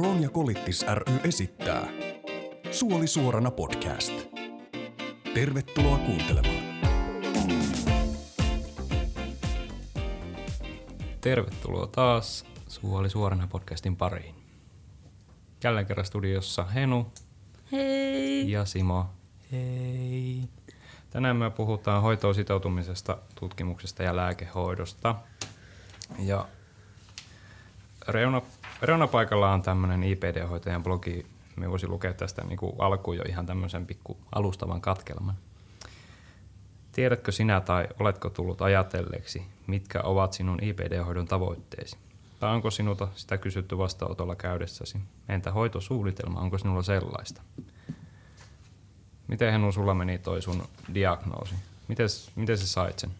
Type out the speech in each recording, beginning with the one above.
Kroon ja Kolittis ry esittää Suoli suorana podcast. Tervetuloa kuuntelemaan. Tervetuloa taas Suoli suorana podcastin pariin. Jälleen kerran studiossa Henu Hei! ja Simo. Hei! Tänään me puhutaan hoitoon sitoutumisesta, tutkimuksesta ja lääkehoidosta. Ja reuna, reunapaikalla on tämmöinen IPD-hoitajan blogi. Me voisi lukea tästä niin kuin alkuun jo ihan tämmöisen pikku alustavan katkelman. Tiedätkö sinä tai oletko tullut ajatelleeksi, mitkä ovat sinun IPD-hoidon tavoitteesi? Tai onko sinulta sitä kysytty vastaanotolla käydessäsi? Entä hoitosuunnitelma, onko sinulla sellaista? Miten Henu sulla meni toi sun diagnoosi? Mites, miten sä sait sen?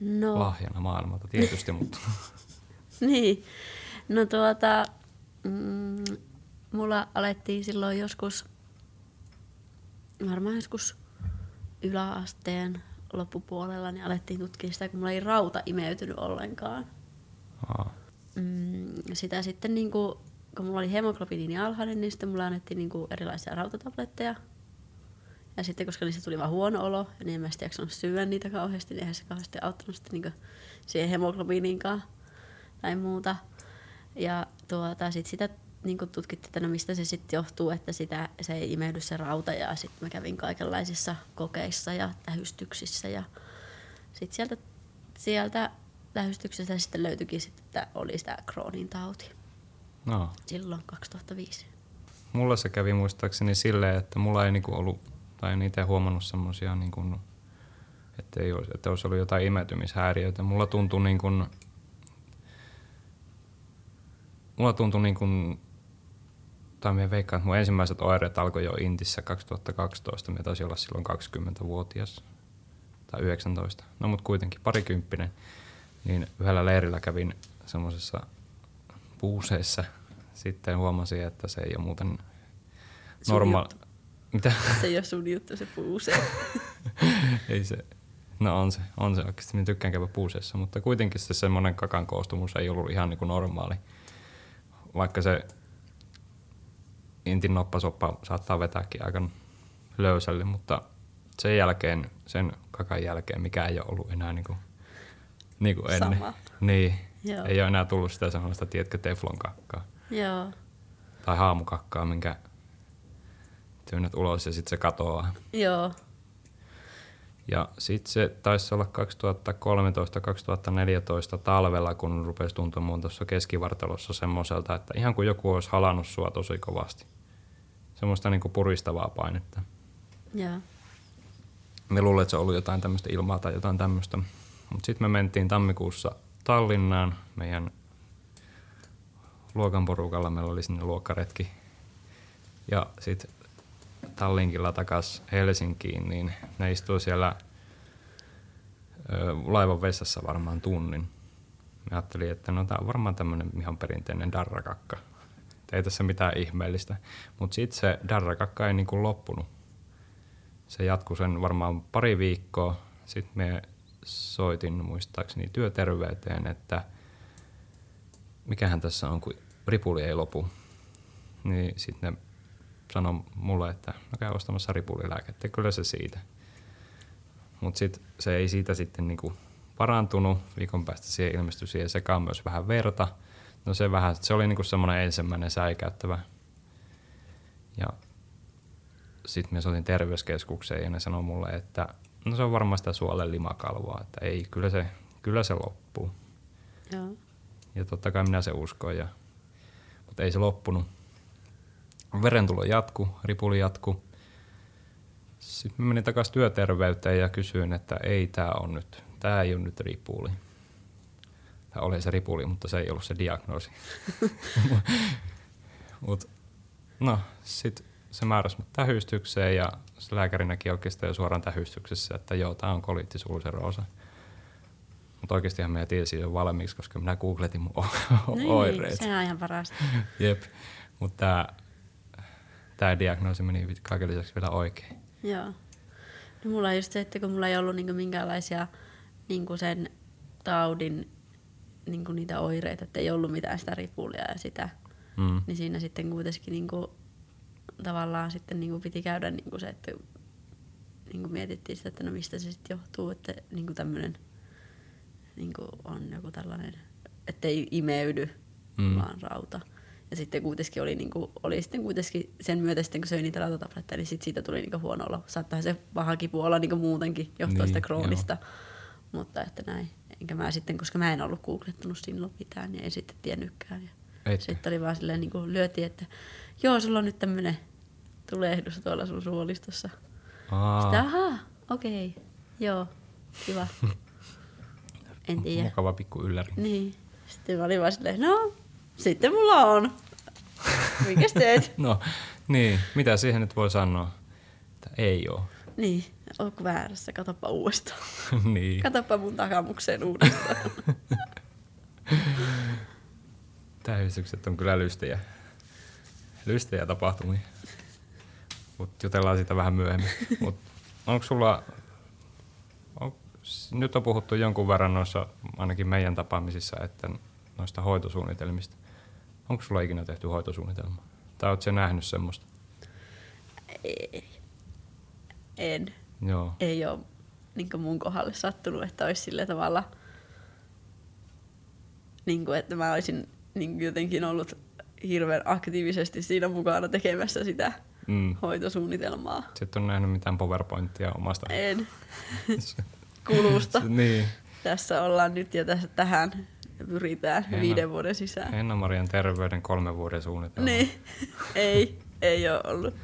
No, Lahjana maailmalta tietysti, mutta niin. No tuota, mm, mulla alettiin silloin joskus, varmaan joskus yläasteen loppupuolella, niin alettiin tutkia sitä, kun mulla ei rauta imeytynyt ollenkaan. Aa, Mm, sitä sitten, niin kuin, kun mulla oli hemoglobiini alhainen, niin sitten mulla annettiin niin kuin erilaisia rautatabletteja. Ja sitten, koska niistä tuli vaan huono olo, niin en mä sitten jaksanut syödä niitä kauheasti, niin eihän se kauheasti auttanut sitten niin siihen hemoglobiiniinkaan tai muuta. Ja tuota, sit sitä niin tutkittiin, että no mistä se sitten johtuu, että sitä, se ei imeydy se rauta. Ja sitten mä kävin kaikenlaisissa kokeissa ja tähystyksissä. Ja sitten sieltä, sieltä tähystyksestä sitten löytyikin, sit, että oli sitä Crohnin tauti no. silloin 2005. Mulla se kävi muistaakseni silleen, että mulla ei niinku ollut, tai en itse huomannut semmosia, niinku, että, ei olisi, että olisi ollut jotain imeytymishäiriöitä. Mulla tuntui niin kuin, mulla tuntui niin kuin, tai minä veikkaan, että mun ensimmäiset oireet alkoi jo Intissä 2012. Minä taisi olla silloin 20-vuotias tai 19. No mutta kuitenkin parikymppinen. Niin yhdellä leirillä kävin semmoisessa puuseessa. Sitten huomasin, että se ei ole muuten normaali. Mitä? Se ei ole sun juttu, se puusee. ei se, no on se, on se oikeasti. Minä tykkään käydä puuseessa, mutta kuitenkin se semmoinen kakan koostumus ei ollut ihan niin kuin normaali. Vaikka se intin noppasoppa saattaa vetääkin aika löysälle, mutta sen jälkeen, sen kakan jälkeen, mikä ei ole ollut enää niin kuin, niin kuin ennen. Sama. Niin, Joo. ei ole enää tullut sitä semmoista, tiedätkö, teflon kakkaa Joo, tai haamukakkaa, minkä työnnät ulos ja sitten se katoaa. joo, Ja sitten se taisi olla 2013-2014 talvella, kun rupesi tuntumaan tuossa keskivartalossa semmoiselta, että ihan kuin joku olisi halannut sua tosi kovasti. Semmoista niinku puristavaa painetta. joo. Me luulen, että se on ollut jotain tämmöistä ilmaa tai jotain tämmöistä. Mutta sitten me mentiin tammikuussa Tallinnaan meidän luokan porukalla. Meillä oli sinne luokkaretki. Ja sitten Tallinkilla takas Helsinkiin, niin ne istui siellä laivan vessassa varmaan tunnin. Mä ajattelin, että no tää on varmaan tämmönen ihan perinteinen darrakakka. Et Ei tässä mitään ihmeellistä. Mutta sitten se darrakakka ei niinku loppunut. Se jatkui sen varmaan pari viikkoa. Sitten me soitin muistaakseni työterveyteen, että mikähän tässä on, kun ripuli ei lopu. Niin sitten ne sanoi mulle, että no käy ostamassa ripulilääkettä. Kyllä se siitä. Mutta sitten se ei siitä sitten niinku parantunut. Viikon päästä siihen ilmestyi siihen sekaan myös vähän verta. No se, vähän, se oli niinku semmoinen ensimmäinen säikäyttävä. Ja sitten me soitin terveyskeskukseen ja ne sanoi mulle, että no se on varmaan sitä suolen limakalvoa, että ei, kyllä se, kyllä se loppuu. joo. Ja totta kai minä se uskoin, ja, mutta ei se loppunut. Verentulo jatku, ripuli jatku. Sitten menin takaisin työterveyteen ja kysyin, että ei tämä on nyt, tämä ei ole nyt ripuli. Tämä oli se ripuli, mutta se ei ollut se diagnoosi. Mut, no, sitten se määräsi mut tähystykseen ja se lääkäri näki oikeastaan jo suoraan tähystyksessä, että joo, tämä on kolittisuulseroosa. Mutta oikeastihan mä tiesin jo valmiiksi, koska minä googletin mun o- Niin, oireet. sehän on ihan parasta. Jep. Mutta tämä diagnoosi meni kaiken lisäksi vielä oikein. Joo. No mulla on just se, että kun mulla ei ollut niinku minkäänlaisia niinku sen taudin niinku niitä oireita, että ei ollut mitään sitä ripulia ja sitä Mm. niin siinä sitten kuitenkin niinku, tavallaan sitten niinku piti käydä niinku se, että niinku mietittiin sitä, että no mistä se sitten johtuu, että niinku tämmöinen niinku on joku tällainen, ettei imeydy, mm. vaan rauta. Ja sitten kuitenkin oli, niinku, oli sitten kuitenkin sen myötä sitten, kun söi niitä rautatabletteja, niin sit siitä tuli niinku huono olo. Saattaa se paha kipu olla niinku muutenkin johtuen Niin, niin, sitä kroonista. Mutta että näin. Enkä mä sitten, koska mä en ollut googlettanut silloin mitään, niin en sitten tiennytkään. Ja sitten oli vaan silleen niin kuin lyötiin, että joo, sulla on nyt tämmönen tulehdus tuolla sun suolistossa. Aa, Sitten ahaa, okei, joo, kiva. En tiedä. mukava pikku ylläri. Niin. Sitten mä olin vaan silleen, no, sitten mulla on. Mikäs teet? No, niin. Mitä siihen nyt voi sanoa? Että ei oo. niin, ootko väärässä? Katoppa uudestaan. niin. Katoppa mun takamukseen uudestaan. Tähdistykset on kyllä lystejä. Lystejä tapahtumia. Mut jutellaan siitä vähän myöhemmin. Mut onko sulla... On, nyt on puhuttu jonkun verran noissa, ainakin meidän tapaamisissa, että noista hoitosuunnitelmista. Onko sulla ikinä tehty hoitosuunnitelma? Tai ootko sä nähnyt semmoista? Ei. En. Joo. Ei ole niin mun kohdalle sattunut, että olisi sillä tavalla, niin kuin, että mä olisin niin jotenkin ollut hirveän aktiivisesti siinä mukana tekemässä sitä Mm. hoitosuunnitelmaa. Sitten on nähnyt mitään PowerPointia omasta. En. Kulusta. niin. Tässä ollaan nyt ja tässä, tähän pyritään Henna- viiden vuoden sisään. Henna-Marian terveyden kolmen vuoden suunnitelma. Niin, ei, ei ole ollut.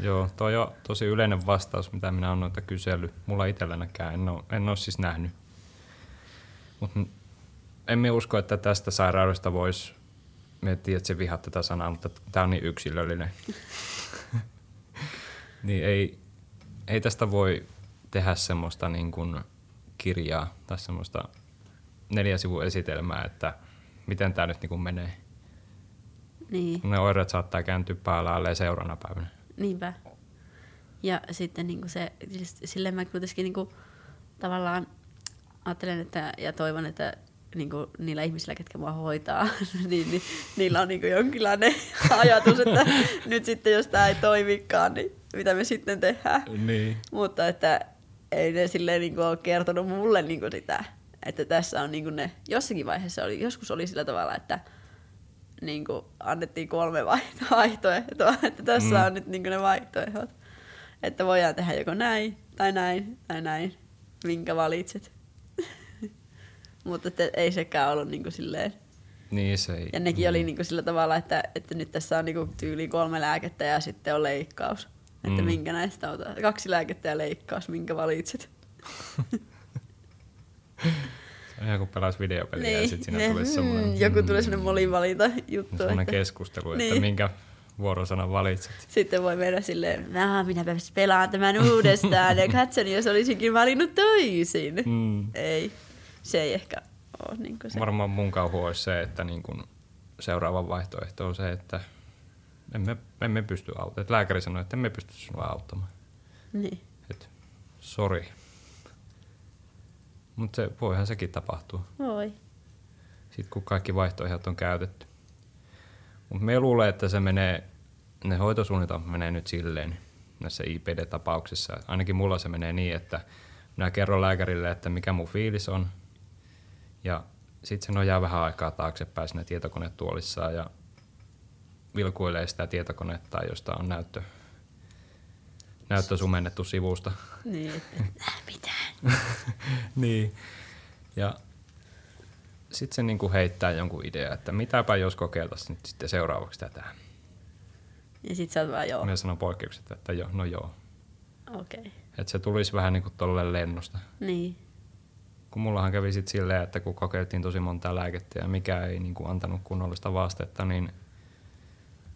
Joo, toi on tosi yleinen vastaus, mitä minä olen noita kysellyt. Mulla itsellänikään en ole, en ole siis nähnyt. Mutta emme usko, että tästä sairaudesta voisi, miettiä, että se vihaa tätä sanaa, mutta tämä on niin yksilöllinen. niin ei, ei tästä voi tehdä semmoista niin kuin kirjaa tai semmoista neljä sivun esitelmää, että miten tämä nyt niin kuin menee. Niin. Ne oireet saattaa kääntyä päällä seuraavana päivänä. Niinpä. Ja sitten niin se, siis silleen mä kuitenkin niin kuin, tavallaan ajattelen että, ja toivon, että niin kuin, niillä ihmisillä, ketkä mua hoitaa, niin, niin niillä on niin kuin, jonkinlainen ajatus, että nyt sitten jos tämä ei toimikaan, niin mitä me sitten tehdään. Niin. Mutta että ei ne silleen niin kuin, ole kertonut mulle niin kuin, sitä, että tässä on niin ne, jossakin vaiheessa oli, joskus oli sillä tavalla, että niin kuin, annettiin kolme vaihto- vaihtoehtoa, että tässä Mm. mm. on nyt niin ne vaihtoehdot. Että voidaan tehdä joko näin, tai näin, tai näin, minkä valitset. Mutta ei sekään ollut niin silleen. Niin se ei. Ja nekin oli niin kuin, sillä tavalla, että, että nyt tässä on niin tyyliin kolme lääkettä ja sitten on leikkaus. Että Mm. minkä näistä otat. Kaksi lääkettä ja leikkaus, minkä valitset. Se on ihan kuin pelaisi videopeliä ja sitten siinä Ne- tulisi semmoinen, mm, joku tulee semmoinen molivalita juttu. semmoinen Että keskustelu, että Niin. minkä vuorosanan valitset. sitten voi mennä silleen, nah, minäpä pelaan tämän uudestaan ja katson, jos olisinkin valinnut toisin. Mm. Ei, se ei ehkä ole niin se. Varmaan mun kauhu olisi se, että niin kun seuraava vaihtoehto on se, että emme, emme pysty auttamaan. Lääkäri sanoi, että emme pysty sinua auttamaan. Niin. Että sori. Mutta se, voihan sekin tapahtua, Voi. sitten kun kaikki vaihtoehdot on käytetty. Mutta me luulen, että se menee, ne hoitosuunnitelmat menee nyt silleen näissä IPD-tapauksissa. Ainakin mulla se menee niin, että minä kerron lääkärille, että mikä mun fiilis on. Ja sitten se nojaa vähän aikaa taaksepäin siinä tietokonetuolissaan ja vilkuilee sitä tietokonetta, josta on näyttö, näyttö sumennettu sivusta. Niin, että mitään. niin. Ja sitten se niinku heittää jonkun idea, että mitäpä jos kokeiltaisiin nyt sitten seuraavaksi tätä. Ja sit sä oot vaan joo, Minä sanon poikkeukset, että jo, no joo. okei. Okay. Että se tulisi vähän niinku tolle lennosta. Niin, Kun mullahan kävi sitten silleen, että kun kokeiltiin tosi monta lääkettä ja mikä ei niinku antanut kunnollista vastetta, niin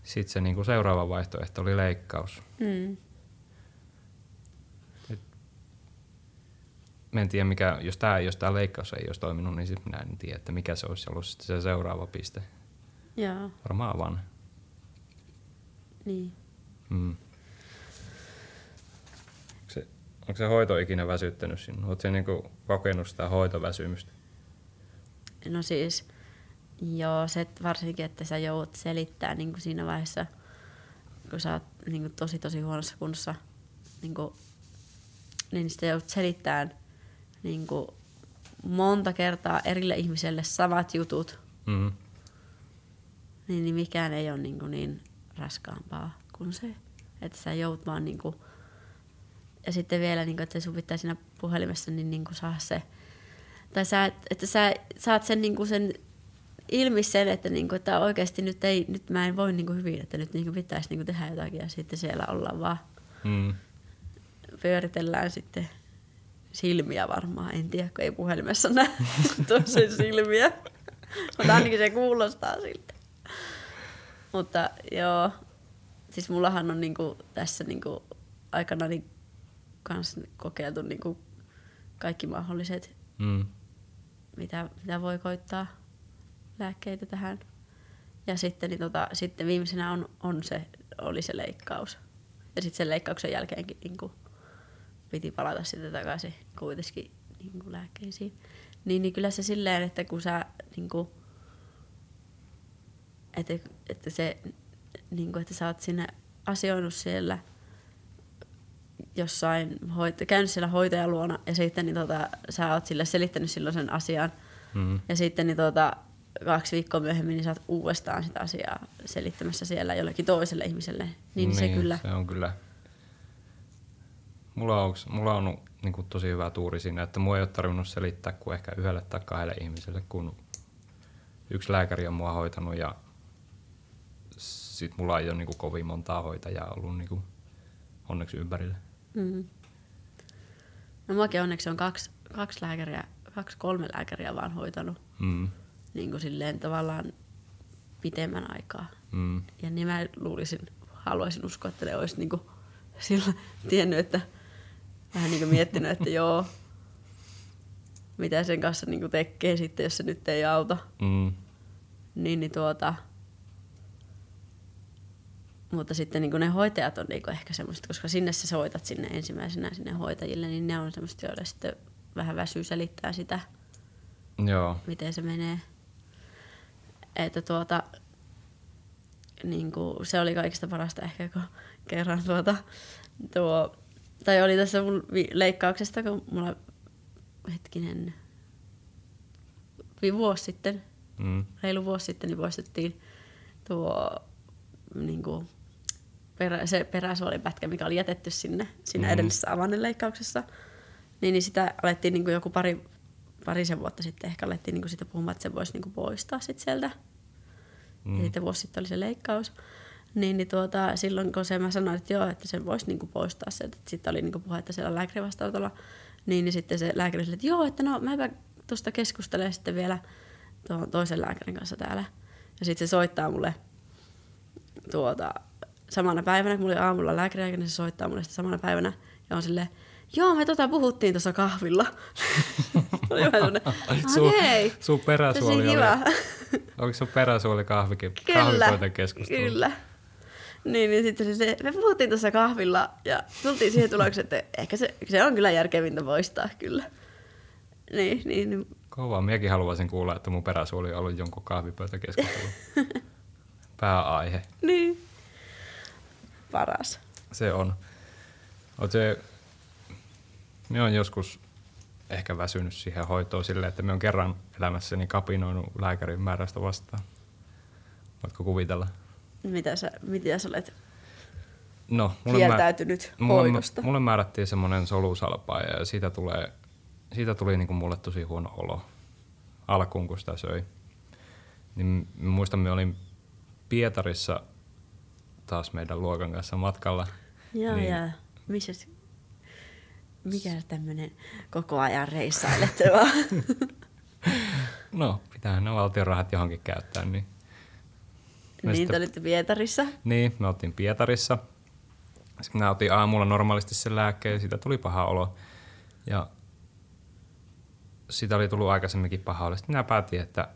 sitten se niinku seuraava vaihtoehto oli leikkaus. mm. Mä en tiedä, mikä, jos tämä jos tää leikkaus ei olisi toiminut, niin sitten minä en tiedä, että mikä se olisi ollut sitten se seuraava piste. joo, Varmaan vaan. niin. Mm. Onko se, onko se hoito ikinä väsyttänyt sinua? Oletko niinku kokenut sitä hoitoväsymystä? No siis, Joo, se varsinkin, että sä joudut selittää niin kuin siinä vaiheessa, kun sä oot niin kuin tosi tosi huonossa kunnossa, niin, kuin, niin sitä joudut selittämään niin kuin monta kertaa erille ihmiselle samat jutut, Mm. niin, niin mikään ei ole niin, kuin niin raskaampaa kuin se, että sä joudut vaan niin kuin, ja sitten vielä, niin kuin, että sun pitää siinä puhelimessa niin, niin kuin saa se, tai sä, että sä saat sen, niin kuin sen ilmi sen, että, niin kuin, että oikeasti nyt, ei, nyt mä en voi niin kuin hyvin, että nyt niin kuin pitäisi niin kuin tehdä jotakin ja sitten siellä ollaan vaan, Mm. pyöritellään sitten silmiä varmaan, en tiedä, kun ei puhelimessa näe toisen silmiä, mutta ainakin se kuulostaa siltä. Mutta joo, siis mullahan on niinku tässä niinku aikana niin kans kokeiltu niinku kaikki mahdolliset, Mm. mitä, mitä voi koittaa lääkkeitä tähän. Ja sitten, niin tota, sitten viimeisenä on, on se, oli se leikkaus. Ja sitten sen leikkauksen jälkeenkin niin kuin, piti palata sitten takaisin kuitenkin niin kuin lääkkeisiin. Niin, niin kyllä se silleen, että kun sä niin kuin, että, että se niin kuin, että sä oot sinne asioinut siellä jossain, hoit- käynyt siellä hoitajan luona ja sitten niin tota, sä oot sille selittänyt silloin sen asian Mm. ja sitten niin tota, kaksi viikkoa myöhemmin niin sä oot uudestaan sitä asiaa selittämässä siellä jollekin toiselle ihmiselle. Niin, niin se kyllä. Se on kyllä. Mulla on, mulla on niin kuin, tosi hyvä tuuri siinä, että mua ei ole tarvinnut selittää kuin ehkä yhdelle tai kahdelle ihmiselle, kun yksi lääkäri on mua hoitanut ja sit mulla ei ole niin kuin, kovin montaa hoitajaa ollut niin kuin, onneksi ympärillä. Mm. No muakin onneksi on kaksi, kaksi lääkäriä, kaksi kolme lääkäriä vaan hoitanut Mm. niin kuin silleen tavallaan pitemmän aikaa. Mm. Ja niin mä luulisin, haluaisin uskoa, että ne olisi niin kuin sillä tiennyt, että vähän niin kuin miettinyt, että joo, mitä sen kanssa niin kuin tekee sitten, jos se nyt ei auta. Mm. Niin, niin tuota, mutta sitten niin ne hoitajat on niin ehkä semmoiset, koska sinne sä soitat sinne ensimmäisenä sinne hoitajille, niin ne on semmoiset, joille sitten vähän väsyy selittää sitä, Joo. miten se menee. Että tuota, niin kuin, se oli kaikista parasta ehkä, kun kerran tuota, tuo, tai oli tässä mun leikkauksesta, kun mulla hetkinen, vuosi sitten, Mm. reilu vuosi sitten, niin poistettiin tuo niin kuin, perä, se peräsuolipätkä, mikä oli jätetty sinne, siinä Mhm. edellisessä avanneleikkauksessa. Niin, niin sitä alettiin niin kuin joku pari, parisen vuotta sitten ehkä alettiin niin kuin sitä puhumaan, että se voisi niin kuin poistaa sit sieltä. Mm. Ja sitten vuosi sitten oli se leikkaus. Niin, niin tuota, silloin kun se mä sanoin, että joo, että sen voisi niinku poistaa sieltä, että sitten oli niinku puhetta siellä lääkärin vastaanotolla, niin, niin sitten se lääkäri sanoi, että joo, että no mäpä tuosta keskustelen sitten vielä tuon toisen lääkärin kanssa täällä. Ja sitten se soittaa mulle tuota, samana päivänä, kun mulla oli aamulla lääkäri, niin se soittaa mulle sitten samana päivänä ja on silleen, joo, me tota puhuttiin tuossa kahvilla. oli vähän semmoinen, Sun, hei, sun peräsuoli oli, oliko sun peräsuoli kahvikin, Kyllä, kyllä. Niin, niin sitten se, me puhuttiin tuossa kahvilla ja tultiin siihen tulokseen, että ehkä se, se on kyllä järkevintä poistaa kyllä. Niin, niin, niin Kovaa. Minäkin haluaisin kuulla, että mun peräsuoli on ollut jonkun kahvipöytäkeskustelu. Pääaihe. niin. Paras. Se on. Oot se, minä on joskus ehkä väsynyt siihen hoitoon silleen, että me on kerran elämässäni kapinoinut lääkärin määrästä vastaan. Voitko kuvitella? Mitä sä, mitä sä olet No, mulle, kieltäytynyt mulle, hoidosta? mulle määrättiin semmoinen solusalpaa ja siitä, tulee, siitä tuli niinku mulle tosi huono olo alkuun, kun sitä söi. Niin mä muistan, me olin Pietarissa taas meidän luokan kanssa matkalla. Joo, niin- ja missä mikä tämmönen koko ajan reissailette vaan? No, pitäähän ne valtion rahat johonkin käyttää. Niin, niin, te sitten- olitte Pietarissa. niin me oltiin Pietarissa. Sitten minä otin aamulla normaalisti sen lääkkeen ja siitä tuli paha olo. Ja siitä oli tullut aikaisemminkin paha olo. Sitten minä päätin, että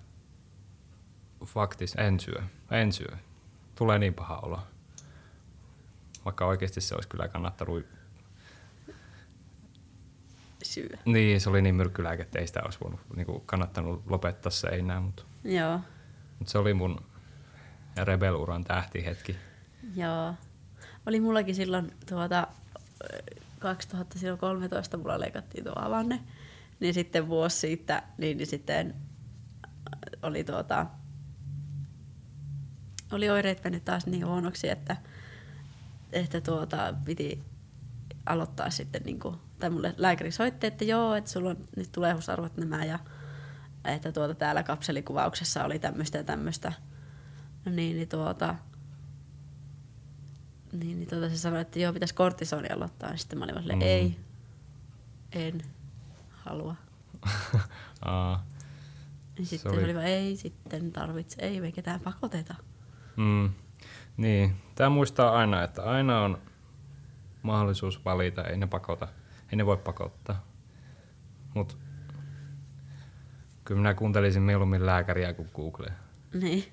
faktis en syö, en syö. Tulee niin paha olo. Vaikka oikeasti se olisi kyllä kannattanut. Syö. Niin, se oli niin myrkkylääke, että ei sitä olisi voinut, niin kuin kannattanut lopettaa se enää. Mutta Joo. Mut se oli mun Rebel-uran tähtihetki. Joo. Oli mullakin silloin tuota, 2013 mulla leikattiin tuo avanne. Niin sitten vuosi siitä, niin, niin sitten oli tuota, oli oireet mennyt taas niin huonoksi, että, että tuota, piti aloittaa sitten, niin kuin, tai mulle lääkäri soitti, että joo, että sulla on, nyt tulee husarvot nämä ja että tuota, täällä kapselikuvauksessa oli tämmöistä ja tämmöistä. Niin, niin tuota, niin, niin tuota, se sanoi, että joo, pitäisi kortisoni aloittaa. Ja sitten mä olin vaan Mm. ei, en halua. Aa, Niin Se sitten oli- se oli vaan, ei sitten tarvitse, ei me ketään pakoteta. mm, niin, tämä muistaa aina, että aina on mahdollisuus valita, ei ne pakota, ei ne voi pakottaa. Mut kyllä minä kuuntelisin mieluummin lääkäriä kuin Googlea. Niin.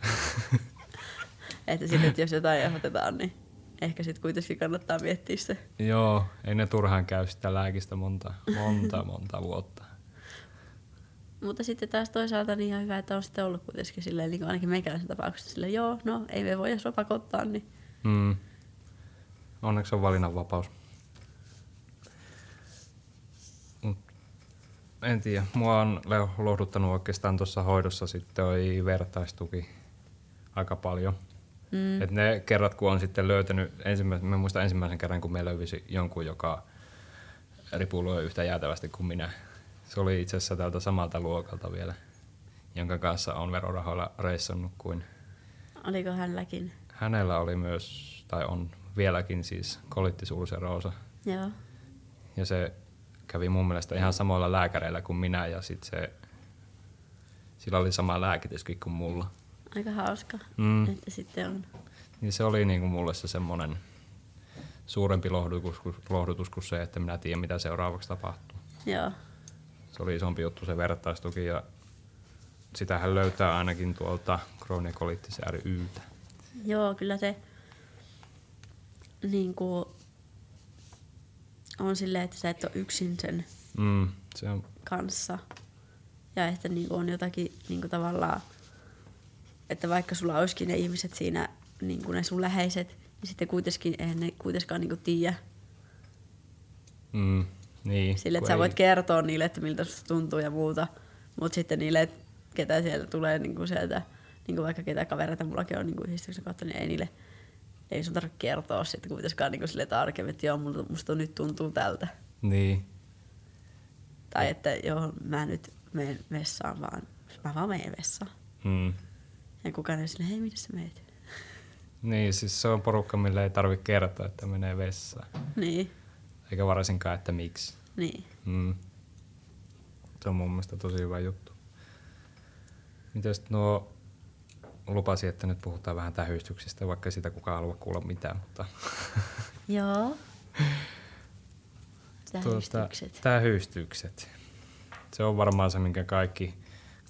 että sitten, että jos jotain ehdotetaan, niin ehkä sitten kuitenkin kannattaa miettiä se. Joo, ei ne turhaan käy sitä lääkistä monta, monta, monta vuotta. Mutta sitten taas toisaalta niin ihan hyvä, että on sitten ollut kuitenkin silleen, niin kuin ainakin meikäläisen tapauksessa silleen, joo, no ei me voida sua pakottaa, niin Mm. Onneksi on valinnanvapaus. Mut En tiedä, mua on lohduttanut oikeastaan tuossa hoidossa sitten vertaistuki aika paljon. mm, Et ne kerrat, kun on sitten löytänyt, ensimmäisen, mä muistan ensimmäisen kerran, kun me löysi jonkun, joka ripuloi yhtä jäätävästi kuin minä. Se oli itse asiassa tältä samalta luokalta vielä, jonka kanssa on verorahoilla reissannut kuin oliko hänelläkin. hänellä oli myös, tai on vieläkin siis kolittisuuseroosa. Joo, Ja se kävi mun mielestä ihan samoilla lääkäreillä kuin minä ja sit se, sillä oli sama lääkityskin kuin mulla. Aika hauska, Mm. että sitten on. Niin se oli niinku mulle se semmonen suurempi lohdutus, kuin- lohdutus kuin se, että minä tiedän mitä seuraavaksi tapahtuu. Joo, Se oli isompi juttu se vertaistuki ja sitähän löytää ainakin tuolta Crohnin colitis rytä. joo, kyllä se niin kuin, on silleen, että sä et ole yksin sen Mm, se on, kanssa. Ja että niin kuin on jotakin niin kuin tavallaan, että vaikka sulla olisikin ne ihmiset siinä, niin kuin ne sun läheiset, niin sitten kuitenkin, eihän ne kuitenkaan niin tiedä. mm, niin. Sille, että sä ei- voit kertoa niille, että miltä susta tuntuu ja muuta. Mutta sitten niille, että ketä sieltä tulee niin kuin sieltä, niin kuin vaikka ketä kavereita mullakin on niin kuin yhdistyksen kautta, niin ei niille, ei sun tarvitse kertoa sitten kuitenkaan niin kuin sille tarkemmin, että joo, musta nyt tuntuu tältä. Niin, Tai että joo, mä nyt menen vessaan vaan, mä vaan menen vessaan. mm. Ja kukaan ei sille, hei, minne sä meet? Niin, siis se on porukka, mille ei tarvitse kertoa, että menee vessaan. Niin, Eikä varsinkaan, että miksi. niin. Mm. Se on mun mielestä tosi hyvä juttu. Mites nuo, lupasin, että nyt puhutaan vähän tähystyksistä, vaikka sitä kukaan halua kuulla mitään, mutta Joo. tuota, Tähystykset. tähystykset. Se on varmaan se, minkä kaikki,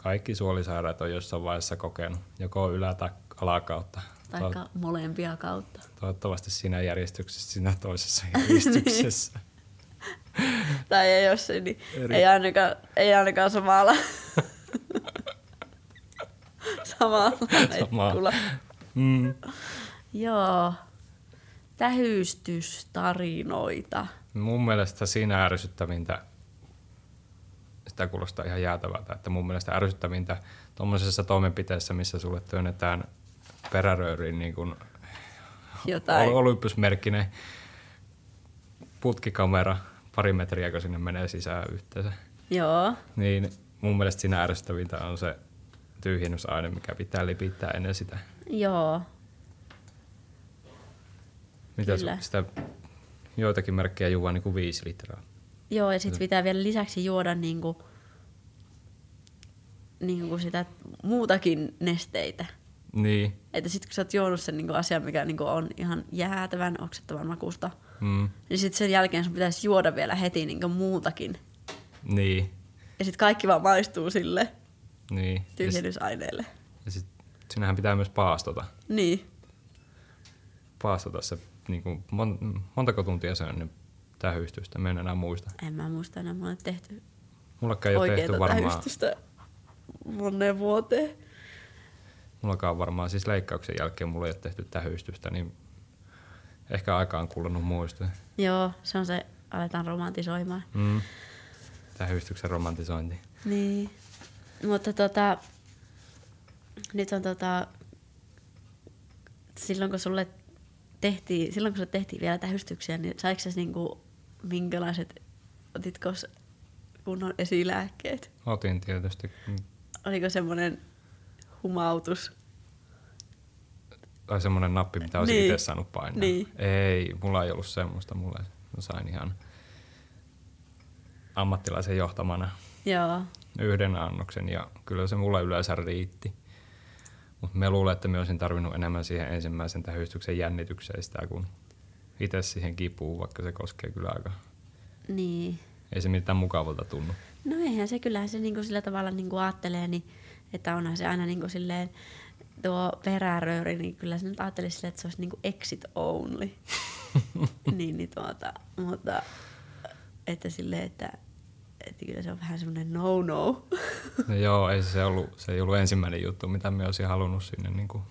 kaikki suolisairaat on jossain vaiheessa kokenut, joko ylä- tai alakautta. Taikka molempia kautta. Toivottavasti siinä järjestyksessä, siinä toisessa järjestyksessä. Tai ei jos se, niin Eri- ei ainakaan, ei ainakaan samalla. samalla Sama. letkula. mm. Joo. Tähystystarinoita. Mun mielestä siinä ärsyttävintä, sitä kuulostaa ihan jäätävältä, että mun mielestä ärsyttävintä tuommoisessa toimenpiteessä, missä sulle työnnetään perärööriin niin kuin Jotain. olympusmerkkinen putkikamera, pari metriä, kun sinne menee sisään yhteensä. Joo. Niin mun mielestä siinä ärsyttävintä on se tyhjennysaine, mikä pitää lipittää ennen sitä. Joo. Mitä Kyllä. sitä joitakin merkkejä juo niin kuin viisi litraa. Joo, ja sitten pitää vielä lisäksi juoda niinku, niinku sitä muutakin nesteitä. Niin. Että sitten kun sä oot juonut sen niinku asian, mikä niinku on ihan jäätävän oksettavan makusta, Mm. niin sitten sen jälkeen sun pitäisi juoda vielä heti niinku muutakin. Niin. Ja sitten kaikki vaan maistuu sille Niin. Tyhjennysaineelle. ja sit, sinähän pitää myös paastota. Niin. Paastota se, niin kuin, mon, montako tuntia se on niin tähystystä, mä en enää muista. En mä muista enää, mulla on tehty Mullakaan ei ole tehty varmaan. tähystystä moneen vuoteen. mullakaan varmaan siis leikkauksen jälkeen mulla ei ole tehty tähystystä, niin ehkä aikaan kulunut muistoja. Joo, se on se, aletaan romantisoimaan. Mm. Tähystyksen romantisointi. Niin. Mutta tota, nyt on tota, silloin kun sulle tehtiin, silloin kun sulle tehtiin vielä tähystyksiä, niin saiko sä niinku, minkälaiset, otitko kunnon esilääkkeet? Otin tietysti. Oliko semmoinen humautus? Tai semmoinen nappi, mitä olisin Niin. itse saanut painaa. Niin. Ei, mulla ei ollut semmoista. Mulla sain ihan ammattilaisen johtamana Joo. yhden annoksen ja kyllä se mulle yleensä riitti. Mutta me luulen, että me olisin tarvinnut enemmän siihen ensimmäisen tähystyksen jännitykseen sitä kuin itse siihen kipuun, vaikka se koskee kyllä aika. Niin. Ei se mitään mukavalta tunnu. No eihän se, kyllähän se niinku sillä tavalla niinku ajattelee, niin, että onhan se aina niinku silleen, tuo perärööri, niin kyllä se nyt ajattelisi silleen, että se olisi niinku exit only. niin, niin tuota, mutta että silleen, että, että kyllä se on vähän semmoinen no-no. No joo, ei se, ollut, se ei ollut ensimmäinen juttu, mitä me olisin halunnut sinne. Niin kuin.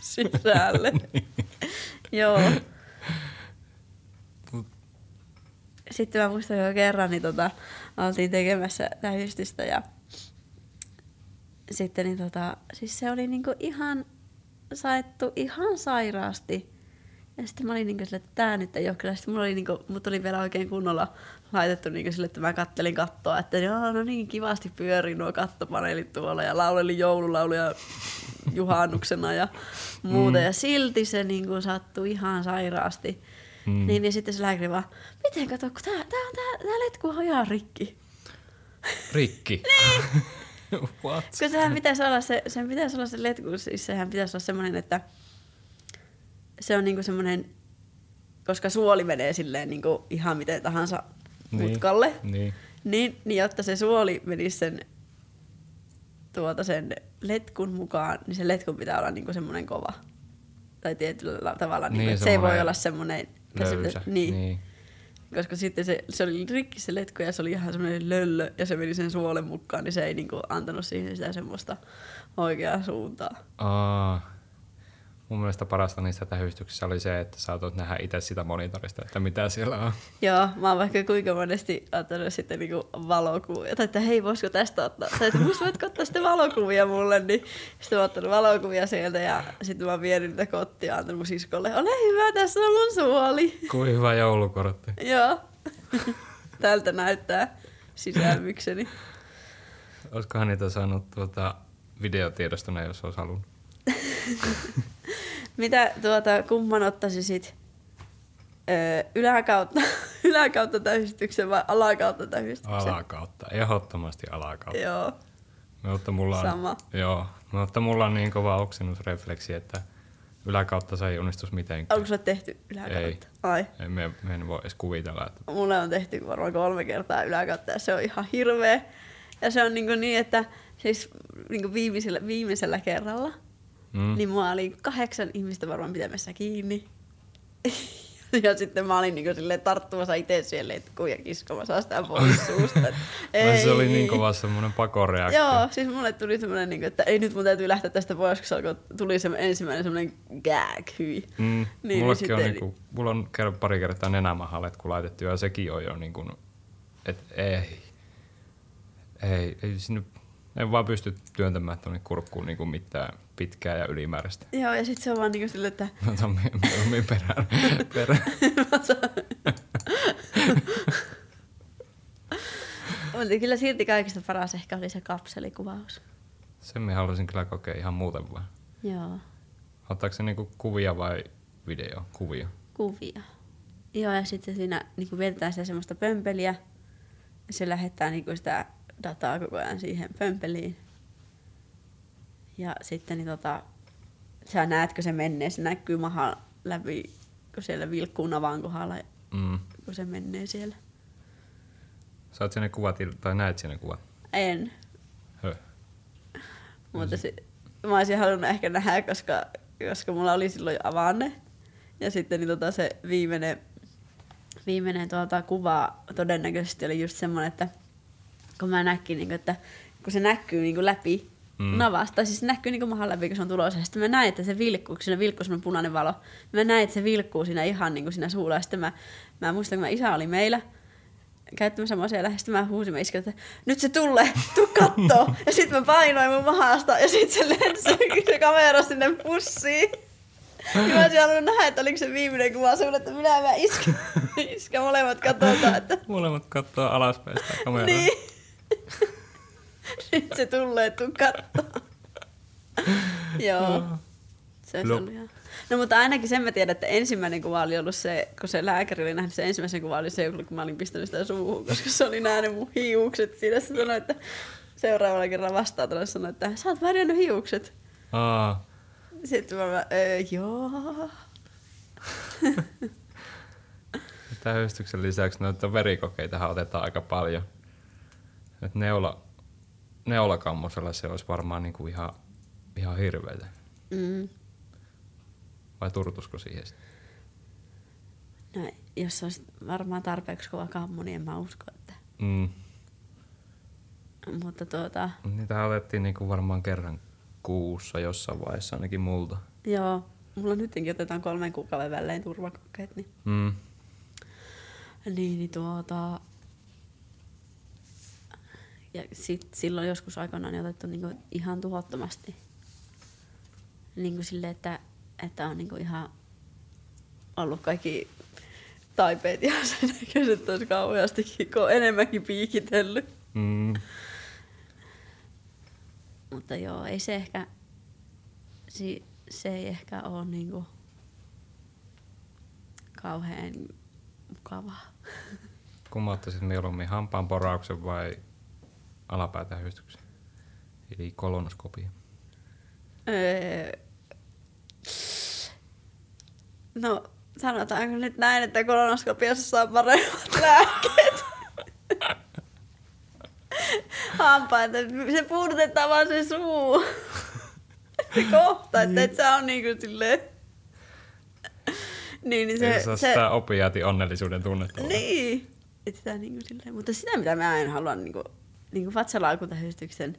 sisälle. Joo. Sitten mä muistan jo kerran, niin tota, oltiin tekemässä tähystystä ja sitten niin tota, siis se oli niinku ihan saettu ihan sairaasti. Ja sitten mä olin niinku sille, että tää nyt ei ole kyllä. Sitten mulla oli, niinku, mut oli vielä oikein kunnolla laitettu niinku sille, että mä kattelin kattoa, että joo, no niin, kivasti pyörii nuo kattopaneelit tuolla ja lauleli joululauluja juhannuksena ja muuta. Mm. Ja silti se niinku sattui ihan sairaasti. Mm. Niin, niin sitten se lääkäri vaan, miten kato, kun tää, tää, tää, tää letku on ihan rikki. Rikki. What? Kun sehän pitäisi olla se, sen pitäisi olla se letku, siis sehän pitäisi olla semmoinen, että se on niinku semmoinen, koska suoli menee silleen niinku ihan miten tahansa Niin. mutkalle, Niin. niin, niin jotta se suoli menisi sen, tuota sen letkun mukaan, niin se letkun pitää olla niinku semmoinen kova. Tai tietyllä la- tavalla, niin, Niin, että se ei voi olla semmoinen... Löysä. Niin, niin. koska sitten se, se oli rikki se letku ja se oli ihan semmoinen löllö ja se meni sen suolen mukaan, niin se ei niinku antanut siihen sitä semmoista oikeaa suuntaa. Aa, mun mielestä parasta niistä tähystyksissä oli se, että voit nähdä itse sitä monitorista, että mitä siellä on. Joo, mä oon vaikka kuinka monesti ottanut sitten niinku valokuvia. Tai että hei, voisiko tästä ottaa? Tai että musta voitko ottaa sitten valokuvia mulle? Niin sitten mä oon ottanut valokuvia sieltä ja sitten mä oon vienyt niitä kotiin ja antanut mun siskolle. Ole hyvä, tässä on mun suoli. Kuin hyvä joulukortti. Joo. Tältä näyttää sisälmykseni. Olisikohan niitä saanut tuota videotiedostona, jos olisi halunnut. Mitä tuota, kumman ottaisisit? Öö, yläkautta, yläkautta tähystyksen vai alakautta tähystyksen? Alakautta, ehdottomasti alakautta. Joo, Mutta mulla on, Sama. Joo, mutta mulla on niin kova oksennusrefleksi, että yläkautta se ei onnistuisi mitenkään. onko sulle tehty yläkautta? Ei. Ai. Ei, me, me en voi edes kuvitella, että Mulle on tehty varmaan kolme kertaa yläkautta ja se on ihan hirveä. Ja se on niin, niin että siis niin viimeisellä, viimeisellä kerralla, mm, niin mua oli kahdeksan ihmistä varmaan pitämässä kiinni. ja sitten mä olin niin silleen tarttumassa itse siihen letkuun ja kiskomassa sitä pois suusta. että Ai se oli niin kova semmoinen pakoreaktio. Joo, siis mulle tuli semmoinen, niin että ei nyt mun täytyy lähteä tästä pois, kun se alkoi, tuli se ensimmäinen semmoinen gag, hyi. Mm, Niin, niin, niin on sitten- niinku, mulla on kerran pari kertaa nenämahalet, kun laitettu ja sekin on jo niinku, et ei, ei, ei sinne, en vaan pysty työntämään tuonne kurkkuun niinku mitään pitkää ja ylimääräistä. Joo, ja sitten se on vaan niin silleen, että Mä otan mieluummin perään. perään. Mutta kyllä silti kaikista paras ehkä oli se kapselikuvaus. Sen mä haluaisin kyllä kokea ihan muuten vaan. Joo, Ottaako se niinku kuvia vai video? Kuvia. kuvia. Joo, ja sitten siinä niin vietetään sitä semmoista pömpeliä. Ja se lähettää niin sitä dataa koko ajan siihen pömpeliin. Ja sitten niin tota, sä näetkö se menee, se näkyy mahan läpi, kun siellä vilkkuu navan kohdalla, Mm. kun se menee siellä. Saat sinne kuvat, tai näet sinne kuvat? En, Höh. Mutta se, mä olisin halunnut ehkä nähdä, koska, koska mulla oli silloin jo avanne. Ja sitten niin tota se viimeinen, viimeinen tuota kuva todennäköisesti oli just semmoinen, että kun mä näkin, niin että kun se näkyy niin läpi mm. navasta. Siis se näkyy niin mahan läpi, kun se on tulossa. Sitten mä näin, että se vilkkuu, kun siinä vilkkuu semmoinen punainen valo. Mä näin, että se vilkkuu siinä ihan niin kuin siinä suulla. Sitten mä, mä muistan, kun mä isä oli meillä, käyttämässä siellä, sitten mä huusin iskä, että nyt se tulee, tuu kattoo. Ja sitten mä painoin mun mahasta ja sitten se lensi se kamera sinne pussiin. Ja mä olisin halunnut nähdä, että oliko se viimeinen kuva sun, että minä mä iskä, iskä molemmat katsotaan. Että... Molemmat katsoo alaspäin sitä kameraa. Niin. Nyt se tulee, tuu kattoo. Joo. Se ollut ihan... No mutta ainakin sen mä tiedän, että ensimmäinen kuva oli ollut se, kun se lääkäri oli nähnyt se ensimmäisen kuva oli se, kun mä olin pistänyt sitä suuhun, koska se oli nähnyt mun hiukset. Siinä se sanoi, että seuraavalla kerralla vastaan tuolla sanoi, että sä oot värjännyt hiukset. Aa. Sitten mä, öö, joo. Tähystyksen lisäksi noita verikokeita otetaan aika paljon. Et neula, neulakammosella se olisi varmaan niinku ihan, ihan hirveetä. Mm. Vai turtusko siihen sitten? No, jos olisi varmaan tarpeeksi kova kammo, niin en mä usko, että... Mm. Mutta tuota... Niitä otettiin niinku varmaan kerran kuussa jossain vaiheessa ainakin multa. Joo, mulla nytkin otetaan kolmen kuukauden välein turvakokeet. Niin, mm. niin, niin tuota... Ja sit silloin joskus aikanaan otettu niinku ihan tuhottomasti. Niin kuin sille, että että on niinku ihan ollut kaikki taipeet ja sen näköiset olisi kauheastikin, kun on enemmänkin piikitellyt. Mm. Mutta joo, ei se ehkä, se, se ei ehkä ole niinku kauhean mukavaa. Kumma mieluummin hampaan porauksen vai alapäätähystyksen? Eli kolonoskopia? Öö, No, sanotaanko nyt näin, että kolonoskopiassa saa paremmat lääkkeet. Hampaita, se puudutetaan vaan se suu. se kohta, että et sä on niinku silleen... niin, niin se, se, se, sitä opiaati onnellisuuden tunnetta. Niin. Et sitä niinku silleen, mutta sitä mitä mä en halua niinku, niinku vatsalaukuntähystyksen,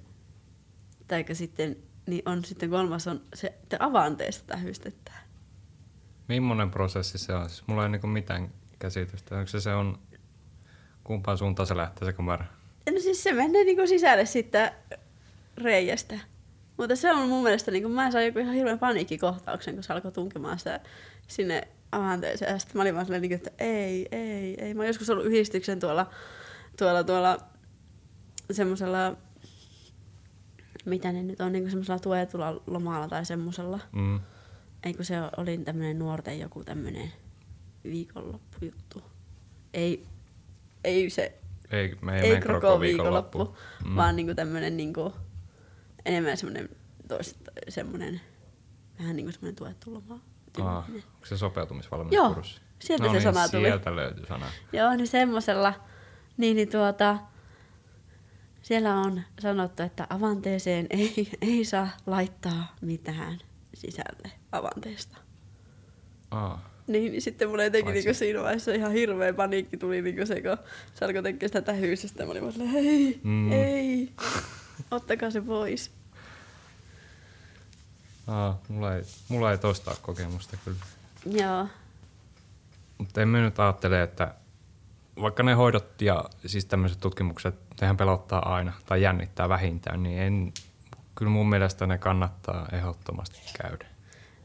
taikka sitten, niin on sitten kolmas on se, että avanteesta tähystetään. Millainen prosessi se on? Siis mulla ei niinku mitään käsitystä. Onko se, se on, kumpaan suuntaan se lähtee se kamera? No siis se menee niinku sisälle sitten reiästä. Mutta se on mun mielestä, niin mä sain joku ihan hirveän paniikkikohtauksen, kun se alkoi tunkemaan sitä sinne avanteeseen. Ja sitten mä olin vaan silleen, että ei, ei, ei. Mä oon joskus ollut yhdistyksen tuolla, tuolla, tuolla semmoisella, mitä ne nyt on, niin semmoisella tuetulla lomalla tai semmoisella. Mm ei kun se oli tämmöinen nuorten joku tämmöinen viikonloppujuttu. Ei, ei se, ei, me ei, ei koko viikonloppu, viikonloppu mm. vaan niinku tämmöinen niinku, enemmän semmoinen semmoinen, vähän niinku semmoinen tuettu loma. Aa, onko se sopeutumisvalmennuskurssi? Joo, sieltä no se niin, sana tuli. Sieltä löytyi sana. Joo, niin semmoisella, niin, niin tuota, siellä on sanottu, että avanteeseen ei, ei saa laittaa mitään sisälle avanteesta. Aa. Niin, niin sitten mulle jotenkin niinku siinä vaiheessa ihan hirveä paniikki tuli niinku se, kun se alkoi tekemään sitä tähyysestä. Mä olin vaan hei, mm. ei, ottakaa se pois. Aa, mulla ei, mulla ei tosta kokemusta kyllä. Joo. Mutta emme nyt ajattele, että vaikka ne hoidot ja siis tämmöiset tutkimukset, tehän pelottaa aina tai jännittää vähintään, niin en, kyllä mun mielestä ne kannattaa ehdottomasti käydä.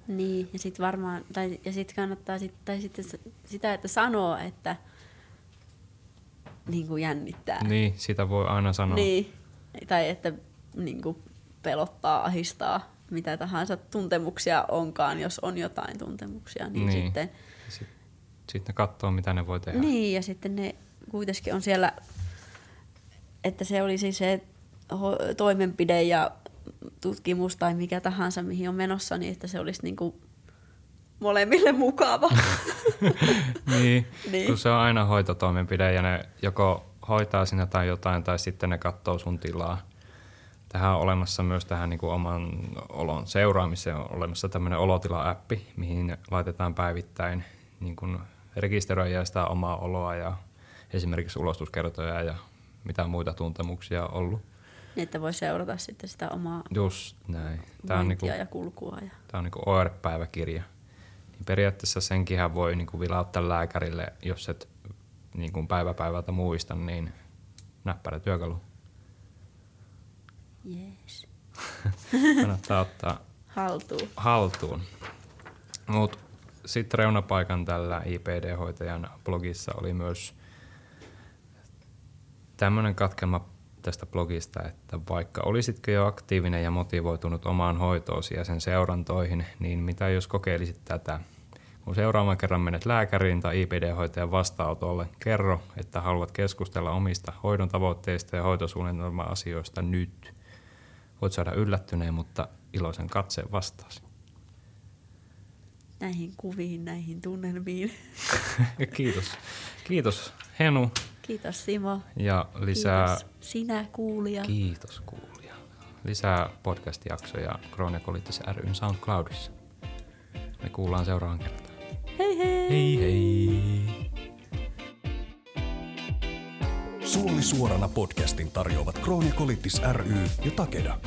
Niin, ja sitten varmaan, tai, ja sitten kannattaa sit, tai sitten sitä, että sanoo, että niin kuin jännittää. Niin, sitä voi aina sanoa. Niin, tai että niin kuin pelottaa, ahistaa, mitä tahansa tuntemuksia onkaan, jos on jotain tuntemuksia, niin, niin. sitten... Sitten sit ne katsoo, mitä ne voi tehdä. Niin, ja sitten ne kuitenkin on siellä, että se olisi se toimenpide ja tutkimus tai mikä tahansa, mihin on menossa, niin että se olisi niin kuin molemmille mukava. niin, niin, kun se on aina hoitotoimenpide ja ne joko hoitaa sinä tai jotain tai sitten ne katsoo sun tilaa. Tähän on olemassa myös tähän niin kuin oman olon seuraamiseen on olemassa tämmöinen olotila-appi, mihin laitetaan päivittäin niin kuin rekisteröijä sitä omaa oloa ja esimerkiksi ulostuskertoja ja mitä muita tuntemuksia on ollut. Niin, että voi seurata sitten sitä omaa Just näin. Tämä on, niinku, ja kulkua. Ja... tää on niinku OR-päiväkirja. Niin periaatteessa senkinhän voi niinku vilauttaa lääkärille, jos et niinku päivä päivältä muista, niin näppärä työkalu. Jees. Kannattaa ottaa Haltuun. haltuun. Mut sitten reunapaikan tällä IPD-hoitajan blogissa oli myös tämmöinen katkelma tästä blogista, että vaikka olisitko jo aktiivinen ja motivoitunut omaan hoitoosi ja sen seurantoihin, niin mitä jos kokeilisit tätä? Kun seuraavan kerran menet lääkäriin tai IPD-hoitajan vastaanotolle, kerro, että haluat keskustella omista hoidon tavoitteista ja hoitosuunnitelma-asioista nyt. Voit saada yllättyneen, mutta iloisen katseen vastaasi. Näihin kuviin, näihin tunnelmiin. Kiitos. Kiitos Henu Kiitos Simo. ja lisää Kiitos sinä kuulija. Kiitos kuulija. Lisää podcast-jaksoja Krooniakoliittis ryn SoundCloudissa. Me kuullaan seuraavan kertaan. Hei hei! Hei hei! Suoli suorana podcastin tarjoavat Krónikolittis ry ja Takeda.